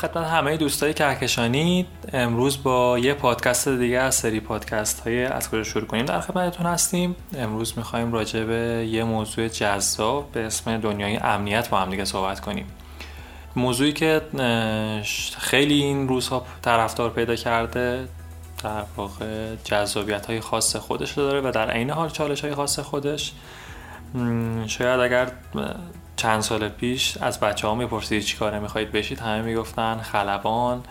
خدمت همه دوستای کهکشانی. امروز با یه پادکست دیگه از سری پادکست های از کجا شروع کنیم؟ در خدمتتون هستیم. امروز می‌خوایم راجع به یه موضوع جذاب به اسم دنیای امنیت با هم دیگه صحبت کنیم. موضوعی که خیلی این روزها طرفدار پیدا کرده در واقع جذابیت های خاص خودش داره و در عین حال چالش های خاص خودش شاید اگر چند سال پیش از بچه ها می‌پرسید چی کاره می‌خواهید بشید همه می‌گفتن خلبان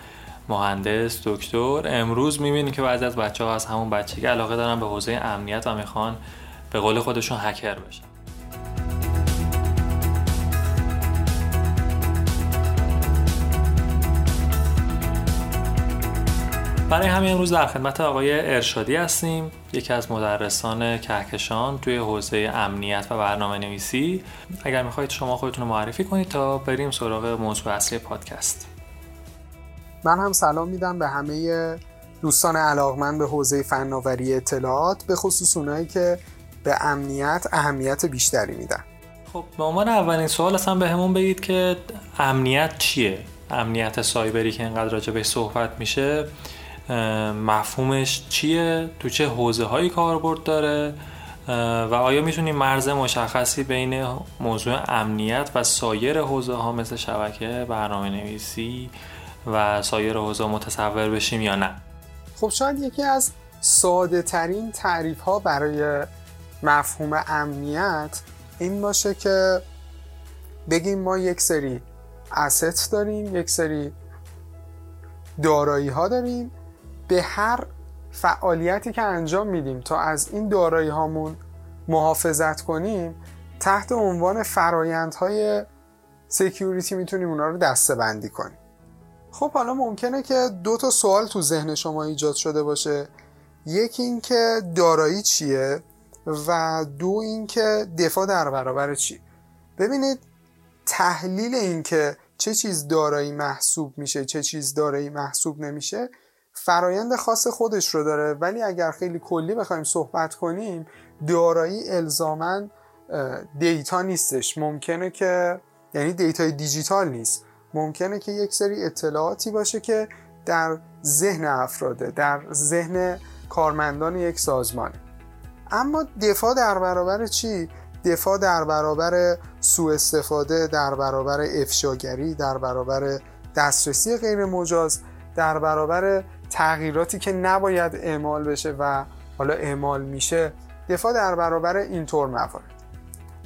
مهندس دکتر. امروز می‌بینید که بعضی از بچه ها از همون بچگی علاقه دارن به حوزه امنیت و می‌خوان به قول خودشون هکر بشن. برای همین امروز در خدمت آقای ارشادی هستیم یکی از مدرسان کهکشان توی حوزه امنیت و برنامه نویسی اگر می‌خواید شما خودتون رو معرفی کنید تا بریم سراغ موضوع اصلی پادکست. من هم سلام میدم به همه دوستان علاقمند به حوزه فناوری اطلاعات به خصوص اونایی که به امنیت اهمیت بیشتری میدن. خب به عنوان اولین سوال اصلا به همون بگید که امنیت چیه؟ امنیت سایبری که اینقدر راجع صحبت میشه مفهومش چیه؟ تو چه حوزه هایی کاربرد داره؟ و آیا می‌تونیم مرز مشخصی بین موضوع امنیت و سایر حوزه ها مثل شبکه برنامه نویسی و سایر حوزه متصور بشیم یا نه؟ خب شاید یکی از ساده ترین تعریف ها برای مفهوم امنیت این باشه که بگیم ما یک سری asset داریم یک سری دارایی ها داریم به هر فعالیتی که انجام میدیم تا از این دارایی هامون محافظت کنیم تحت عنوان فرایندهای سکیوریتی می‌تونیم اونا رو دسته بندی کنیم. خب حالا ممکنه که دو تا سوال تو ذهن شما ایجاد شده باشه. یکی این که دارایی چیه و دو اینکه دفاع در برابر چی. ببینید تحلیل اینکه چه چیز دارایی محسوب میشه چه چیز دارایی محسوب نمیشه فرایند خاص خودش رو داره. ولی اگر خیلی کلی بخوایم صحبت کنیم دارایی الزاما data نیستش. ممکنه که یعنی data ی دیجیتال نیست. ممکنه که یک سری اطلاعاتی باشه که در ذهن افراده در ذهن کارمندان یک سازمانه اما دفاع در برابر چی؟ دفاع در برابر سوء استفاده در برابر افشاگری در برابر دسترسی غیر مجاز در برابر تغییراتی که نباید اعمال بشه و حالا اعمال میشه دفاع در برابر اینطور موارد.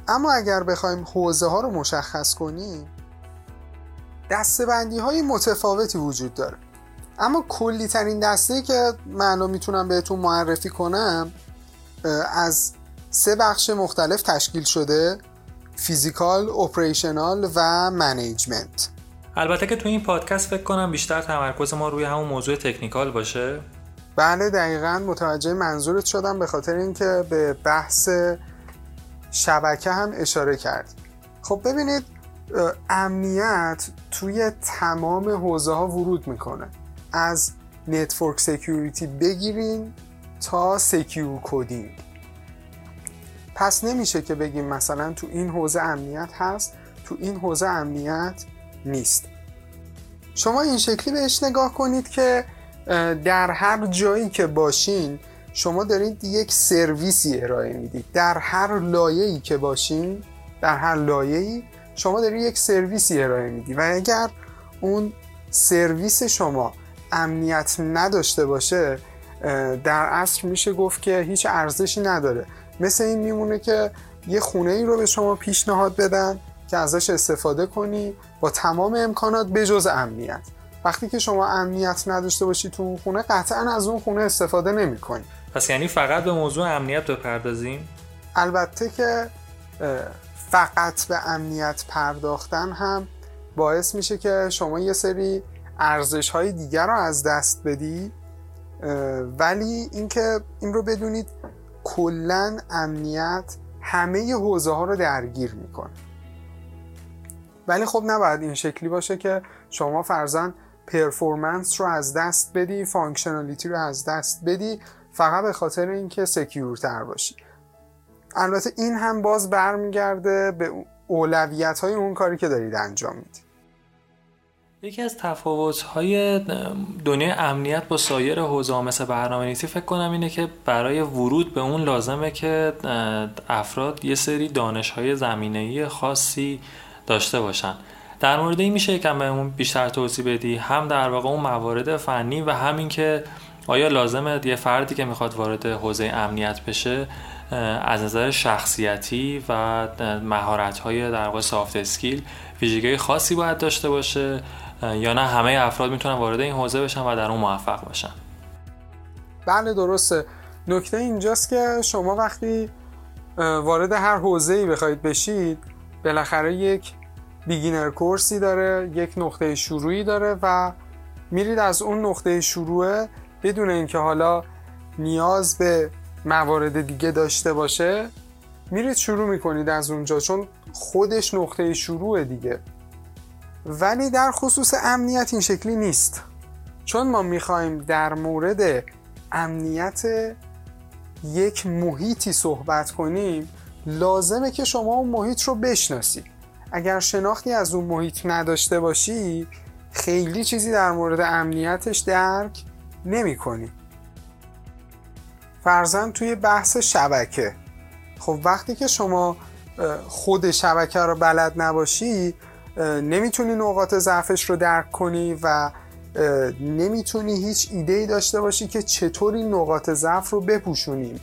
اما اگر بخوایم حوزه ها رو مشخص کنیم دسته های متفاوتی وجود داره. اما کلی ترین دسته که من می‌تونم بهتون معرفی کنم از سه بخش مختلف تشکیل شده physical، operational و management. البته که تو این پادکست فکر کنم بیشتر تمرکز ما روی همون موضوع technical باشه. بله دقیقا متوجه منظورت شدم به خاطر اینکه به بحث شبکه هم اشاره کرد. خب ببینید امنیت توی تمام حوزه ها ورود می‌کنه. از network security بگیرین تا secure coding پس نمیشه که بگیم مثلا تو این حوزه امنیت هست تو این حوزه امنیت نیست. شما این شکلی بهش نگاه کنید که در هر جایی که باشین شما دارید یک سرویسی ارائه می‌دید. در هر لایه‌ای که باشین در هر لایه‌ای شما دارید یک سرویسی ارائه می‌دید. و اگر اون سرویس شما امنیت نداشته باشه در اصل میشه گفت که هیچ ارزشی نداره. مثل این میمونه که یه خونه ای رو به شما پیشنهاد بدن. که ازش استفاده کنی با تمام امکانات بجز امنیت. وقتی که شما امنیت نداشته باشی تو اون خونه قطعا از اون خونه استفاده نمی کنی. پس یعنی فقط به موضوع امنیت بپردازیم؟ البته که فقط به امنیت پرداختن هم باعث میشه که شما یه سری ارزش های دیگر رو از دست بدی. ولی اینکه این رو بدونید کلا امنیت همه حوزه ها رو درگیر می‌کنه. ولی خب نباید این شکلی باشه که شما فرضا performance رو از دست بدی functionality رو از دست بدی فقط به خاطر اینکه secure تر باشی. البته این هم باز برمیگرده به اولویت های اون کاری که دارید انجام می‌دید یکی از تفاوت‌های دنیای امنیت با سایر حوزه‌ها مثل برنامه‌نویسی فکر کنم اینه که برای ورود به اون لازمه که افراد یه سری دانش‌های زمینه‌ای خاصی داشته باشن. در مورد این میشه یکم بهمون بیشتر توضیح بدی هم در واقع اون موارد فنی و همین که آیا لازمه یه فردی که می‌خواد وارد حوزه امنیت بشه از نظر شخصیتی و مهارت های در واقع soft skill ویژگی خاصی باید داشته باشه یا نه همه افراد می‌تونن وارد این حوزه بشن و در اون موفق باشن؟ بله درسته. نکته اینجاست که شما وقتی وارد هر حوزه ای بخواید بشید بالاخره یک beginner course ی داره یک نقطه شروعی داره و میرید از اون نقطه شروعه بدون اینکه حالا نیاز به موارد دیگه داشته باشه میرید شروع می‌کنید از اونجا چون خودش نقطه شروع دیگه. ولی در خصوص امنیت این شکلی نیست. چون ما می‌خوایم در مورد امنیت یک محیطی صحبت کنیم لازمه که شما اون محیط رو بشناسید اگر شناختی از اون محیط نداشته باشی خیلی چیزی در مورد امنیتش درک نمی کنی. فرزن توی بحث شبکه. خب وقتی که شما خود شبکه رو بلد نباشی نمی‌تونی نقاط ضعفش رو درک کنی و نمی‌تونی هیچ ایده ای داشته باشی که چطور این نقاط ضعف رو بپوشونیم.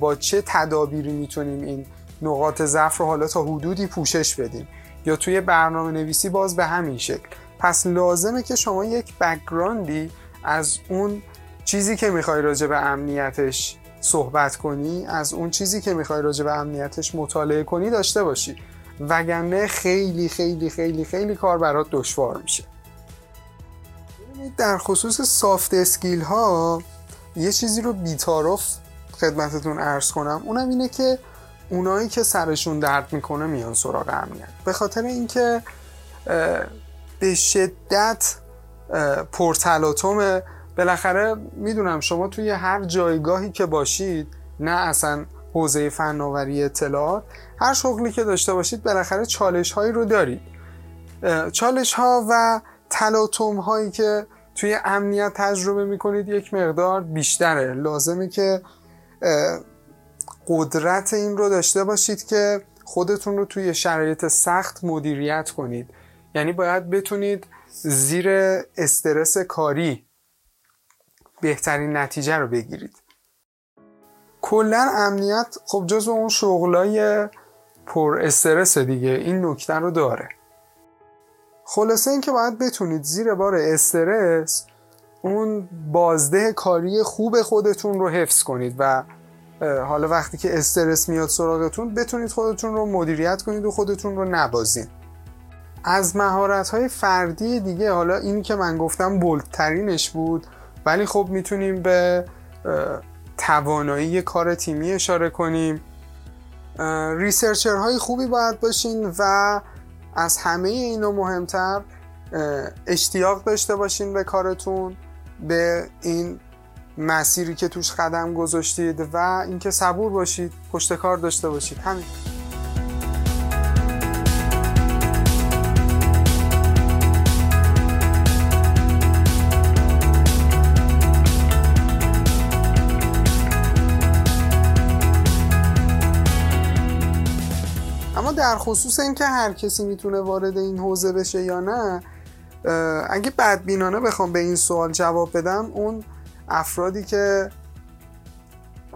با چه تدابیری می‌تونیم این نقاط ضعف رو حالا تا حدودی پوشش بدیم؟ یا توی برنامه نویسی باز به همین شکل. پس لازمه که شما یک background ی از اون چیزی که می‌خوای راجع به امنیتش صحبت کنی از اون چیزی که می‌خوای راجع به امنیتش مطالعه کنی داشته باشی. وگرنه خیلی خیلی خیلی خیلی کار برات دشوار میشه. در خصوص soft skill ها یه چیزی رو بی‌تعارف خدمتتون عرض کنم اونم اینه که اونایی که سرشون درد می‌کنه میان سراغ امنیت. به خاطر اینکه به شدت پرتلاتومه بالاخره می‌دونم شما توی هر جایگاهی که باشید نه اصلا حوزه فناوری اطلاعات هر شغلی که داشته باشید بالاخره چالش هایی رو دارید. چالش ها و تلاطم هایی که توی امنیت تجربه می‌کنید یک مقدار بیشتره. لازمه که قدرت این رو داشته باشید که خودتون رو توی شرایط سخت مدیریت کنید. یعنی باید بتونید زیر استرس کاری بهترین نتیجه رو بگیرید. کلا امنیت خب جزو اون شغلای پر استرس دیگه. این نکته رو داره. خلاصه اینکه باید بتونید زیر بار استرس اون بازده کاری خوب خودتون رو حفظ کنید و حالا وقتی که استرس میاد سراغتون بتونید خودتون رو مدیریت کنید و خودتون رو نبازین از مهارت های فردی دیگه حالا این که من گفتم بولترینش بود ولی خب می‌تونیم به توانایی کار تیمی اشاره کنیم. ریسرچر های خوبی باید باشین و از همه اینا مهمتر اشتیاق داشته باشین به کارتون. به این مسیری که توش قدم گذاشتید و اینکه صبور باشید پشت کار داشته باشید. همین. اما در خصوص اینکه هر کسی می‌تونه وارد این حوزه بشه یا نه اگه بدبینانه بخوام به این سوال جواب بدم اون افرادی که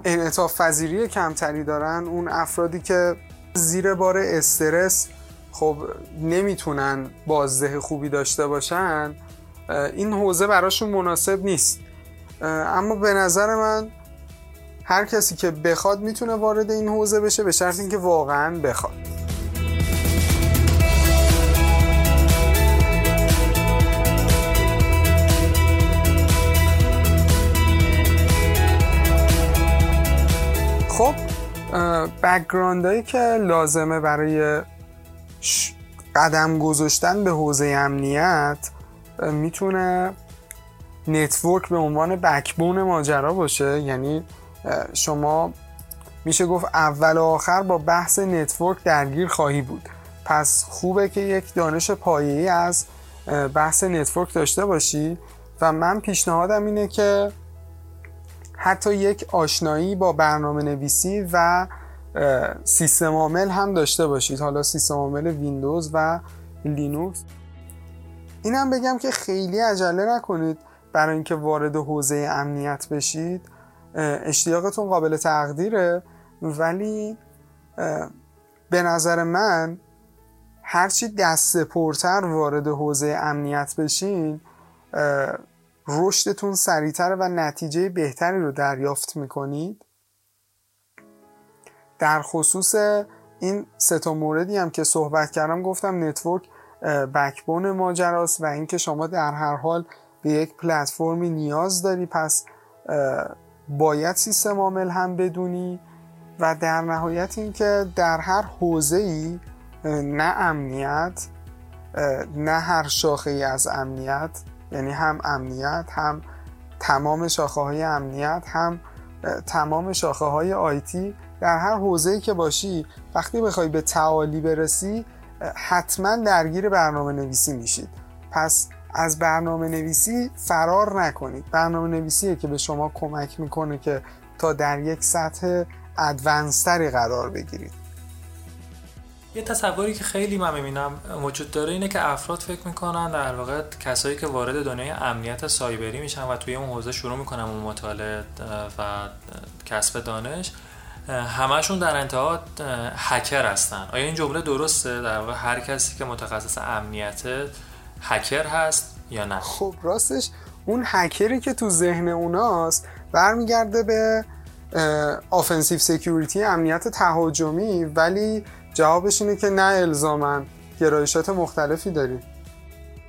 انعطاف پذیری کمتری دارن اون افرادی که زیر بار استرس خب نمی‌تونن بازده خوبی داشته باشن این حوزه براشون مناسب نیست. اما به نظر من هر کسی که بخواد می‌تونه وارد این حوزه بشه به شرط اینکه واقعا بخواد. background هایی که لازمه برای قدم گذاشتن به حوزه امنیت می‌تونه network به عنوان backbone ماجرا باشه. یعنی شما میشه گفت اول و آخر با بحث network درگیر خواهی بود. پس خوبه که یک دانش پایه‌ای از بحث network داشته باشی و من پیشنهادم اینه که حتی یک آشنایی با برنامه نویسی و سیستم عامل هم داشته باشید. حالا سیستم عامل ویندوز و لینوکس. اینم بگم که خیلی عجله نکنید برای اینکه وارد حوزه امنیت بشید. اشتیاقتون قابل تقدیره. ولی به نظر من هرچی دست پرتر وارد حوزه امنیت بشین رشدتون سریعتر و نتیجه بهتری رو دریافت می‌کنید؟ در خصوص این سه تا موردی هم که صحبت کردم گفتم نتورک بکبون ماجراست و اینکه شما در هر حال به یک پلتفرمی نیاز داری پس باید سیستم عامل هم بدونی و در نهایت اینکه در هر حوزه ای نه امنیت نه هر شاخه ای از امنیت یعنی هم امنیت هم تمام شاخه های امنیت هم تمام شاخه های آیتی در هر حوزه‌ای که باشی وقتی بخوای به تعالی برسی حتما درگیر برنامه نویسی میشید. پس از برنامه نویسی فرار نکنید. برنامه نویسیه که به شما کمک می‌کنه که تا در یک سطح ادوانستری قرار بگیرید. یه تصوری که خیلی من می‌بینم وجود داره اینه که افراد فکر می‌کنن در واقع کسایی که وارد دنیای امنیت سایبری میشن و توی اون حوزه شروع می‌کنن اون مطالعه و کسب دانش همشون در انتها هکر هستن. آیا این جمله درسته؟ در واقع هر کسی که متخصص امنیت هکر هست یا نه؟ خب راستش اون هکری که تو ذهن اوناست برمیگرده به offensive security امنیت تهاجمی ولی جوابش اینه که نه الزاما گرایشات مختلفی داریم.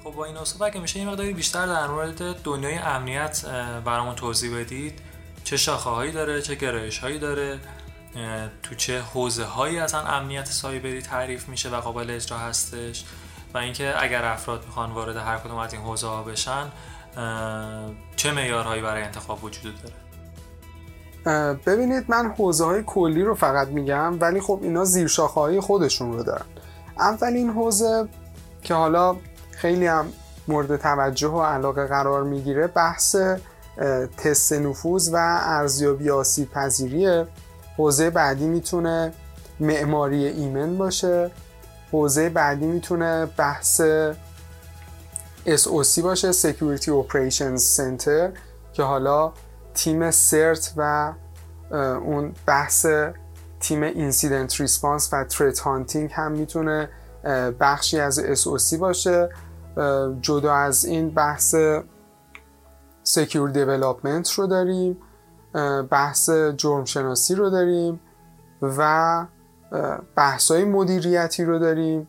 خب با این اصول اگه میشه یه مقداری بیشتر در مورد دنیای امنیت برامون توضیح بدید. چه شاخه هایی داره چه گرایش هایی داره تو چه حوزه هایی اصلا امنیت سایبری تعریف میشه و قابل اجرا هستش. و اینکه اگر افراد می‌خوان وارد هر کدوم از این حوزه ها بشن چه معیارهایی برای انتخاب وجود داره؟ ببینید من حوزه های کلی رو فقط میگم ولی خب اینا زیر های خودشون رو دارن. اولین حوزه که حالا خیلی هم مورد توجه و علاقه قرار می‌گیره بحث تست نفوذ و ارزیابی آسیب پذیریه حوزه بعدی می‌تونه معماری ایمن باشه. حوزه بعدی می‌تونه بحث SOC باشه Security Operations Center که حالا تیم CERT و اون بحث تیم incident response و threat hunting هم می‌تونه بخشی از SOC باشه. جدا از این بحث secure development رو داریم بحث جرم شناسی رو داریم و بحث های مدیریتی رو داریم.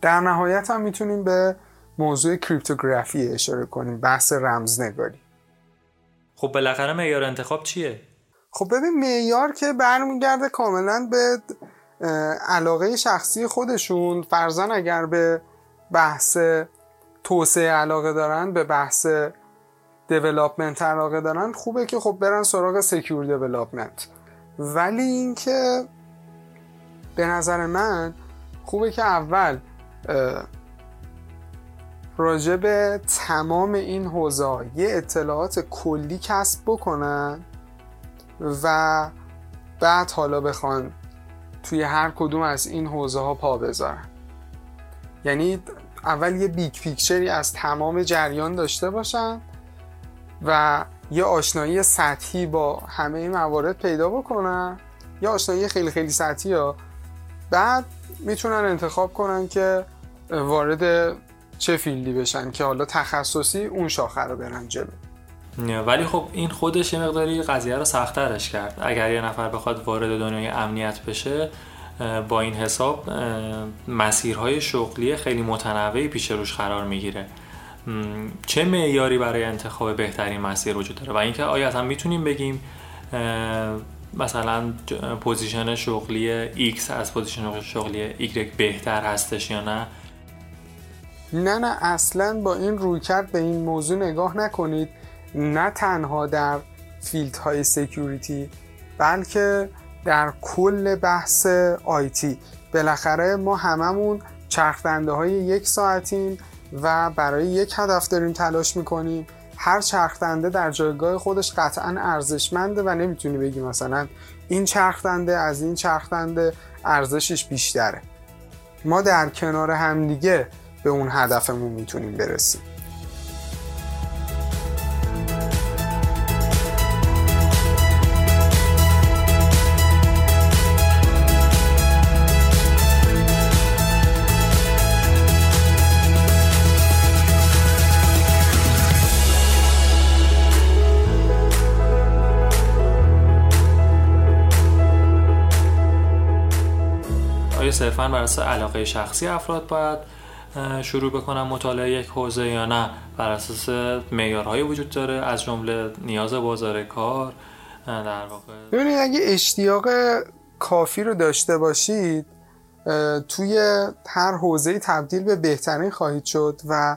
در نهایت هم می‌تونیم به موضوع cryptography اشاره کنیم بحث رمزنگاری. خب بالاخره معیار انتخاب چیه؟ خب ببین معیار که برمیگرده کاملا به علاقه شخصی خودشون. فرضا اگر به بحث توسعه علاقه دارن به بحث development علاقه دارن خوبه که خب برن سراغ secure development ولی اینکه به نظر من خوبه که اول راجع به تمام این حوزه یه اطلاعات کلی کسب بکنن و بعد حالا بخوان توی هر کدوم از این حوزه ها پا بذارن. یعنی اول یه بیگ پیکچری از تمام جریان داشته باشن و یه آشنایی سطحی با همه موارد پیدا بکنن. یه آشنایی خیلی خیلی سطحی ها. بعد می‌تونن انتخاب کنن که وارد چه فیلدی بشن که حالا تخصصی اون شاخه رو برن جلو. ولی خب این خودش یه مقداری قضیه رو سختترش کرد. اگر یه نفر بخواد وارد دنیای امنیت بشه با این حساب مسیرهای شغلی خیلی متنوعی پیش روش قرار می‌گیره. چه معیاری برای انتخاب بهترین مسیر وجود داره؟ و اینکه آیا اصلا می‌تونیم بگیم مثلا position شغلی X از position شغلی Y بهتر هستش یا نه؟ نه نه اصلا با این رویکرد به این موضوع نگاه نکنید. نه تنها در field های security بلکه در کل بحث IT بالاخره ما هممون چرخدنده های یک ساعتیم و برای یک هدف داریم تلاش می‌کنیم. هر چرخدنده در جایگاه خودش قطعا ارزشمنده و نمی‌تونی بگی مثلا این چرخدنده از این چرخدنده ارزشش بیشتره. ما در کنار همدیگه به اون هدفمون می‌تونیم برسیم. صرفا بر علاقه شخصی افراد باید شروع بکنم مطالعه یک حوزه یا نه. بر اساس معیارهایی وجود داره از جمله نیاز بازار کار در واقع. ببینید اگه اشتیاق کافی رو داشته باشید توی هر حوزه تبدیل به بهترین خواهید شد و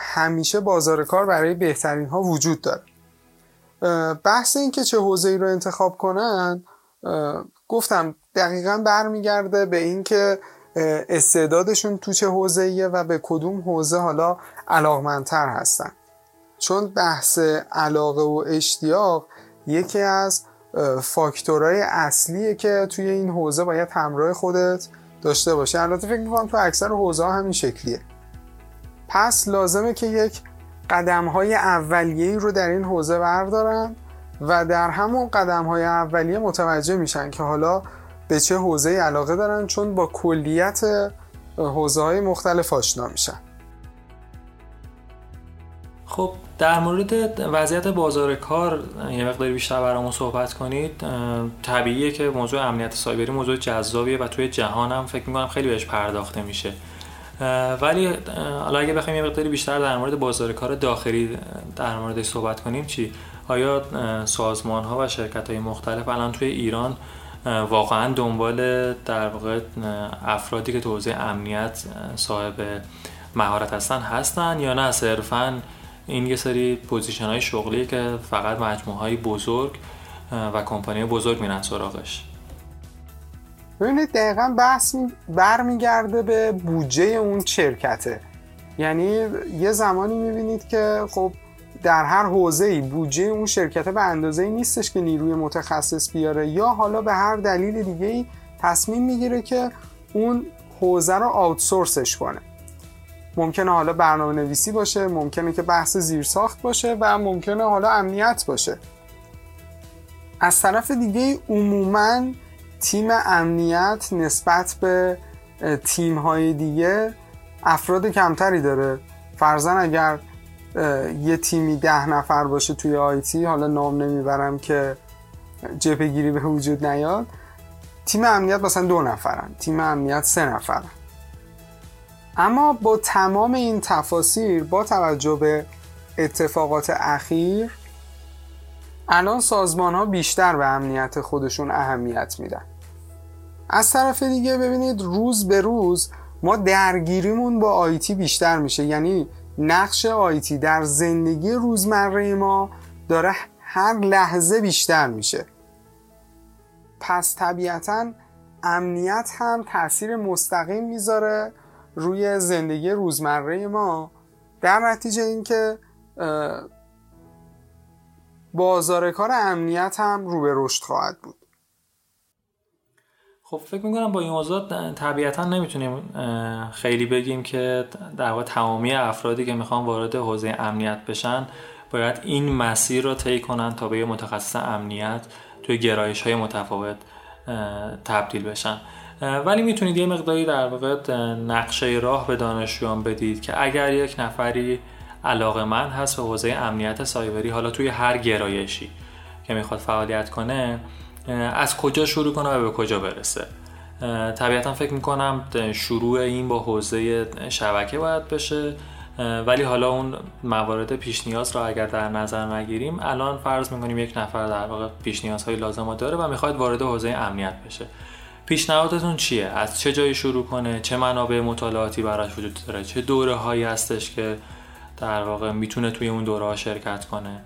همیشه بازار کار برای بهترین ها وجود داره. بحث این که چه حوزه ای رو انتخاب کنن گفتم دقیقا برمیگرده به اینکه استعدادشون تو چه حوزه و به کدوم حوزه حالا علاقمندتر هستن. چون بحث علاقه و اشتیاق یکی از فاکتورهای اصلیه که توی این حوزه باید همراه خودت داشته باشه البته فکر می‌کنم تو اکثر حوزه ها همین شکلیه. پس لازمه که یک قدم های اولیه رو در این حوزه بردارن و در همون قدم های اولیه متوجه میشن که حالا به چه حوزه علاقه دارن؟ چون با کلیت حوزه های مختلف آشنا میشن. خب در مورد وضعیت بازار کار یه مقداری بیشتر برامون صحبت کنید. طبیعیه که موضوع امنیت سایبری موضوع جذابیه و توی جهان هم فکر می‌کنم خیلی بهش پرداخته میشه. ولی حالا اگه بخوایم یه مقداری بیشتر در مورد بازار کار داخلی در موردش صحبت کنیم چی؟ آیا سازمان ها و شرکت های مختلف الان توی ایران واقعا دنبال در واقع افرادی که تو امنیت صاحب مهارت هستن هستن یا نه. صرفا این یه سری پوزیشن های شغلی که فقط مجموعه های بزرگ و کمپانی بزرگ میرن سراغش. ببینید دقیقا بحث برمیگرده به بودجه اون شرکته. یعنی یه زمانی می‌بینید که خب در هر حوزه ای بودجه اون شرکت به اندازه ای نیستش که نیروی متخصص بیاره یا حالا به هر دلیل دیگه ای تصمیم می‌گیره که اون حوزه رو آوتسورسش کنه. ممکنه حالا برنامه نویسی باشه ممکنه که بحث زیرساخت باشه و ممکنه حالا امنیت باشه. از طرف دیگه عموما تیم امنیت نسبت به تیم های دیگه افراد کمتری داره. فرزن اگر یه تیمی ده نفر باشه توی آیتی حالا نام نمی‌برم که جپگیری به وجود نیاد. تیم امنیت مثلا دو نفرن تیم امنیت سه نفرن. اما با تمام این تفاسیر با توجه به اتفاقات اخیر الان سازمان ها بیشتر به امنیت خودشون اهمیت میدن. از طرف دیگه ببینید روز به روز ما درگیریمون با آیتی بیشتر میشه. یعنی نقش آیتی در زندگی روزمره ما داره هر لحظه بیشتر میشه. پس طبیعتا امنیت هم تاثیر مستقیم می‌ذاره روی زندگی روزمره ما. در نتیجه اینکه بازار کار امنیت هم رو به رشد خواهد بود. خب فکر می‌کنم با این موضوع طبیعتا نمی‌تونیم خیلی بگیم که در واقع تمامی افرادی که می‌خوان وارد حوزه امنیت بشن باید این مسیر رو طی کنن تا به یه متخصص امنیت توی گرایش های متفاوت تبدیل بشن. ولی می‌تونید یه مقداری در واقع نقشه راه به دانشجویان بدید که اگر یک نفری علاقه من هست به حوزه امنیت سایبری حالا توی هر گرایشی که می‌خواد فعالیت کنه از کجا شروع کنه و به کجا برسه. طبیعتا فکر می‌کنم شروع این با حوزه شبکه باید بشه ولی حالا اون موارد پیش نیاز را اگر در نظر نگیریم الان فرض می‌کنیم یک نفر در واقع پیش نیازهای لازم داره و می‌خواد وارد حوزه امنیت بشه. پیشنهادتون چیه؟ از چه جایی شروع کنه؟ چه منابع مطالعاتی براش وجود داره؟ چه دوره هایی هستش که در واقع می‌تونه توی اون دوره ها شرکت کنه؟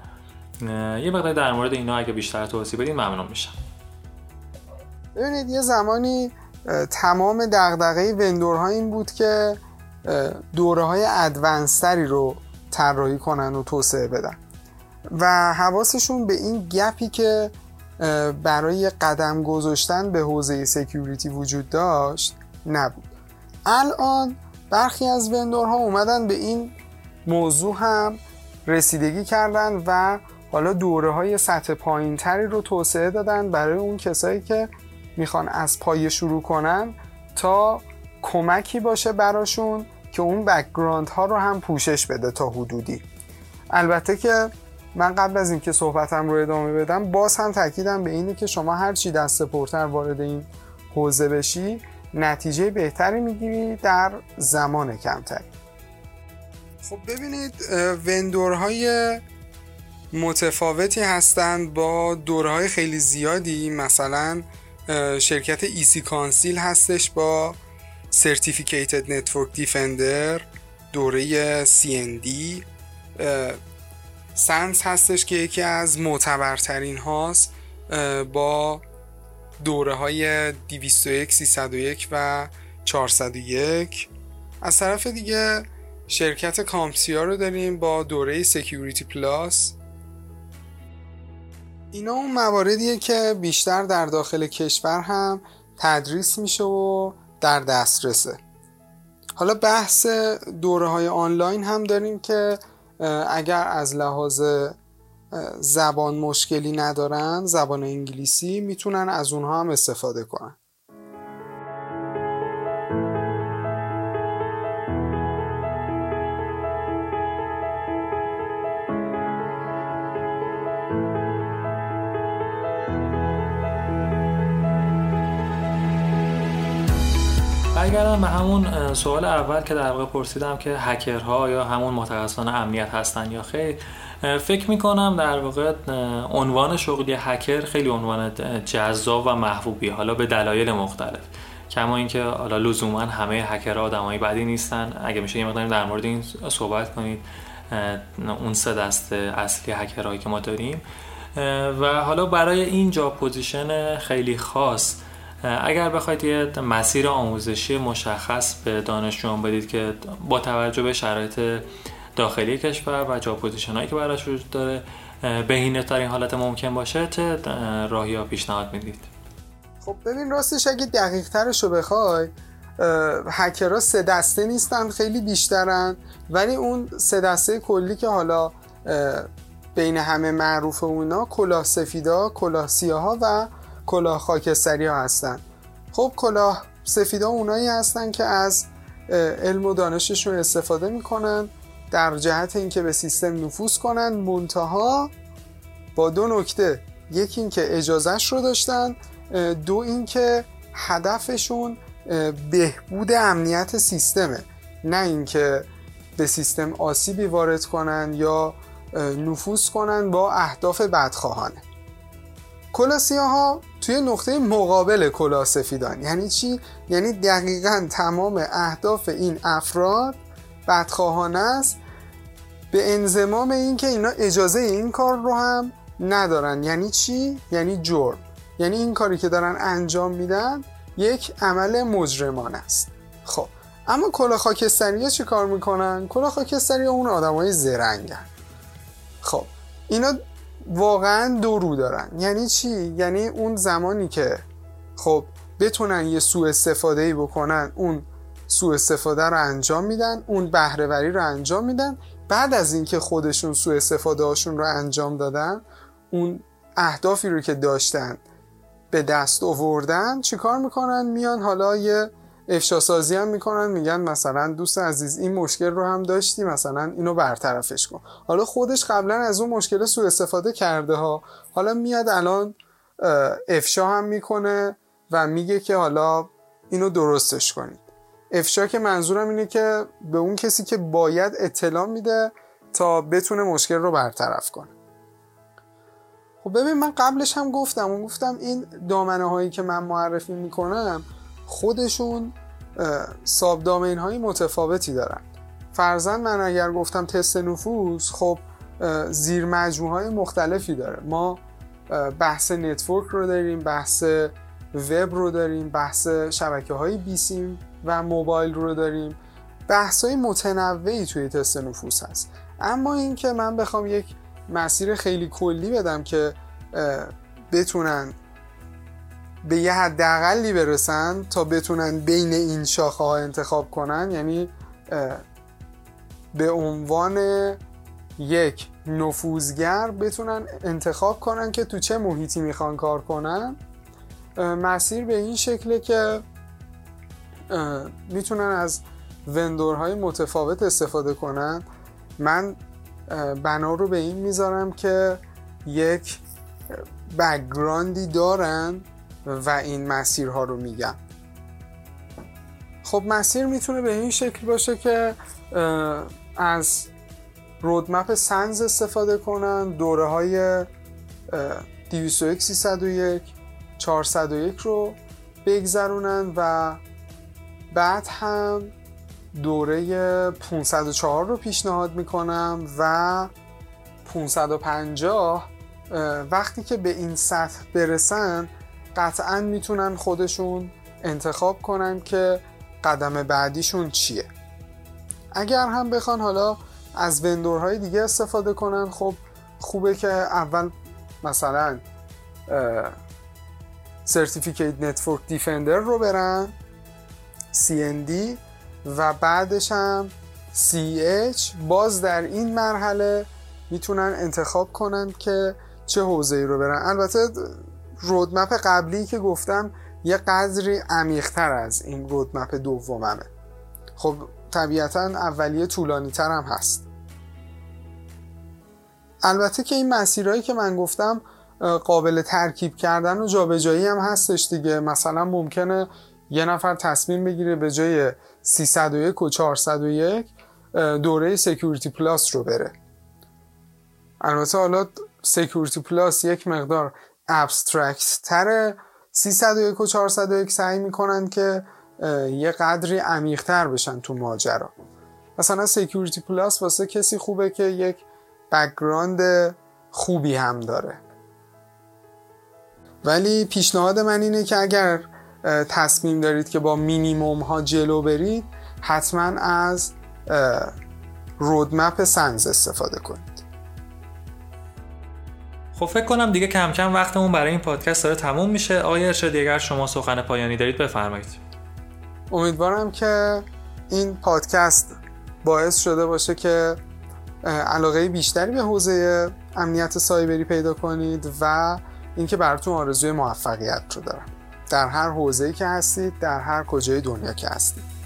یه مقدار در مورد اینا اگه بیشتر توضیح بدین ممنون میشم. ببینید یه زمانی تمام دغدغه وندورها این بود که دوره های ادوانستری رو طراحی کنن و توسعه بدن. و حواسشون به این گپی که برای قدم گذاشتن به حوزه سکیوریتی وجود داشت نبود. الان برخی از vendor ها اومدن به این موضوع هم رسیدگی کردن و حالا دوره های سطح پایین تری رو توسعه دادن برای اون کسایی که می‌خوان از پایه شروع کنن تا کمکی باشه براشون که اون background ها رو هم پوشش بده تا حدودی. البته که من قبل از اینکه صحبتم رو ادامه بدم باز هم تاکیدم به اینه که شما هر چی دست پرتر وارد این حوزه بشی نتیجه بهتری می‌گیری در زمان کمتری. خب ببینید vendor های متفاوتی هستند با دوره های خیلی زیادی. مثلا شرکت EC-Council هستش با Certified Network Defender دوره CND SANS هستش که یکی از معتبرترین هاست با دوره های 201, 301 و 401 از طرف دیگه شرکت CompTIA رو داریم با دوره Security Plus اینا اون مواردیه که بیشتر در داخل کشور هم تدریس میشه و در دسترسه. حالا بحث دوره های آنلاین هم داریم که اگر از لحاظ زبان مشکلی ندارن زبان انگلیسی می‌تونن از اونها هم استفاده کنن. برگردم به همون سوال اول که در واقع پرسیدم که هکرها یا همون متخصصان امنیت هستن یا خیر. فکر می‌کنم در واقع عنوان شغلی هکر خیلی عنوان جذاب و محبوبی حالا به دلایل مختلف. کما اینکه حالا لزوما همه هکرها آدمای بدی نیستن. اگه میشه یه مقداری در مورد این صحبت کنید اون سه دسته اصلی هکرهایی که ما داریم. و حالا برای این جا پوزیشن خیلی خاص اگر بخواید یه مسیر آموزشی مشخص به دانشجویان بدید که با توجه به شرایط داخلی کشور و جا هایی که براش وجود داره بهینه ترین حالت ممکن باشه چه راهی ها پیشنهاد می‌دید؟ خب ببین راستش اگه دقیق ترش رو بخوای هکرها سه دسته نیستن خیلی بیشترن ولی اون سه دسته کلی که حالا بین همه معروف اونا کلاه سفیدا کلاه سیاها و کلاه خاکستری ها هستن. خب کلاه سفیدا اونایی هستن که از علم و دانششون استفاده می‌کنن در جهت اینکه به سیستم نفوذ کنن. منتها با دو نکته. یکی اینکه اجازهش رو داشتن. دو اینکه هدفشون بهبود امنیت سیستمه. نه اینکه به سیستم آسیبی وارد کنن یا نفوذ کنن با اهداف بدخواهانه. ها توی نقطه مقابل کلاه سفیدان. یعنی چی؟ یعنی دقیقا تمام اهداف این افراد بدخواهانه است به انزمام اینکه اینا اجازه این کار رو هم ندارن. یعنی چی؟ یعنی جرم. یعنی این کاری که دارن انجام میدن یک عمل مجرمان است. خب اما کلاه خاکستری چی کار می‌کنن؟ کلاه خاکستری اون آدم های زرنگن. خب اینا واقعا دو رو دارن. یعنی چی؟ یعنی اون زمانی که خب بتونن یه سوء استفاده ای بکنن اون سوء استفاده رو انجام میدن اون بهرهوری رو انجام میدن. بعد از اینکه خودشون سوء استفاده هاشون رو انجام دادن اون اهدافی رو که داشتن به دست آوردن چیکار می‌کنن؟ میان حالا یه افشا سازی هم می‌کنن میگن مثلا دوست عزیز این مشکل رو هم داشتی مثلا اینو برطرفش کن. حالا خودش قبلا از اون مشکل سوء استفاده کرده ها. حالا میاد الان افشا هم می‌کنه و میگه که حالا اینو درستش کنید. افشا که منظورم اینه که به اون کسی که باید اطلاع میده تا بتونه مشکل رو برطرف کنه. خب ببین من قبلش هم گفتم و گفتم این دامنه هایی که من معرفی می‌کنم خودشون ساب دامین های متفاوتی دارن. فرضا من اگر گفتم تست نفوذ خب زیر مجموعه های مختلفی داره. ما بحث network رو داریم بحث وب رو داریم بحث شبکه های بیسیم و موبایل رو داریم. بحث متنوعی توی تست نفوذ هست. اما اینکه من بخوام یک مسیر خیلی کلی بدم که بتونن به یه حداقلی برسن تا بتونن بین این شاخه ها انتخاب کنن یعنی به عنوان یک نفوذگر بتونن انتخاب کنن که تو چه محیطی می‌خوان کار کنن مسیر به این شکله که می‌تونن از وندورهای متفاوت استفاده کنن. من بنا رو به این می‌ذارم که یک بکگراندی دارن و این مسیرها رو میگم. خب مسیر می‌تونه به این شکل باشه که از رودمپ سنز استفاده کنن دوره های 201 301 401 رو بگذرونن و بعد هم دوره 504 رو پیشنهاد می‌کنم و 550 وقتی که به این سطح برسن قطعا می‌تونن خودشون انتخاب کنن که قدم بعدیشون چیه. اگر هم بخوان حالا از vendor های دیگه استفاده کنن خب خوبه که اول مثلا Certificate Network Defender رو برن CND و بعدش هم CEH باز در این مرحله می‌تونن انتخاب کنن که چه حوزه ای رو برن. البته رودمپ قبلی که گفتم یه قدری عمیقتر از این رودمپ دوممه. خب طبیعتا اولیه طولانی تر هم هست. البته که این مسیرهایی که من گفتم قابل ترکیب کردن و جابجایی هم هستش دیگه. مثلا ممکنه یه نفر تصمیم بگیره به جای 301 و 401 دوره Security Plus رو بره. البته حالا Security Plus یک مقدار abstract تره 301 و 401 سعی می‌کنن که یه قدری عمیقتر بشن تو ماجرا. مثلا Security Plus واسه کسی خوبه که یک background خوبی هم داره. ولی پیشنهاد من اینه که اگر تصمیم دارید که با مینیموم ها جلو برید حتما از رودمپ سنز استفاده کنید. خب فکر کنم دیگه کم کم وقتمون برای این پادکست داره تموم میشه. آیا ارشاد اگر شما سخن پایانی دارید بفرمایید. امیدوارم که این پادکست باعث شده باشه که علاقه بیشتری به حوزه امنیت سایبری پیدا کنید و اینکه براتون آرزوی موفقیت رو دارم. در هر حوزه‌ای که هستید در هر کجای دنیا که هستید.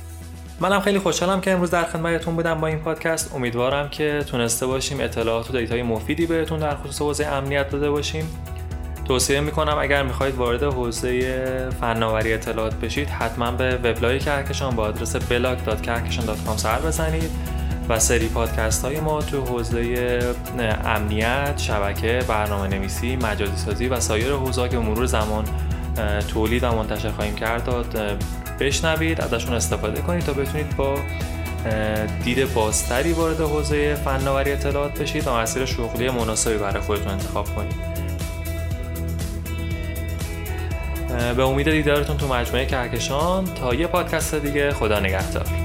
منم خیلی خوشحالم که امروز در خدمتتون بودم با این پادکست. امیدوارم که تونسته باشیم اطلاعات و data ی مفیدی بهتون در خصوص حوزه امنیت داده باشیم. توصیه می‌کنم اگر می‌خواهید وارد حوزه فناوری اطلاعات بشید حتما به وبلاگ کهکشان با آدرس blog.kehkeshan.com سر بزنید و سری پادکست های ما تو حوزه امنیت، شبکه، برنامه نویسی، مجازی سازی و سایر حوزه که مرور زمان تولید و منتشر خواهیم کرد بشنوید ازشون استفاده کنید تا بتونید با دید بازتری وارد حوزه فناوری اطلاعات بشید و مسیر شغلی مناسبی برای خودتون انتخاب کنید. به امید دیدارتون تو مجموعه کهکشان تا یه پادکست دیگه خدا نگهدار.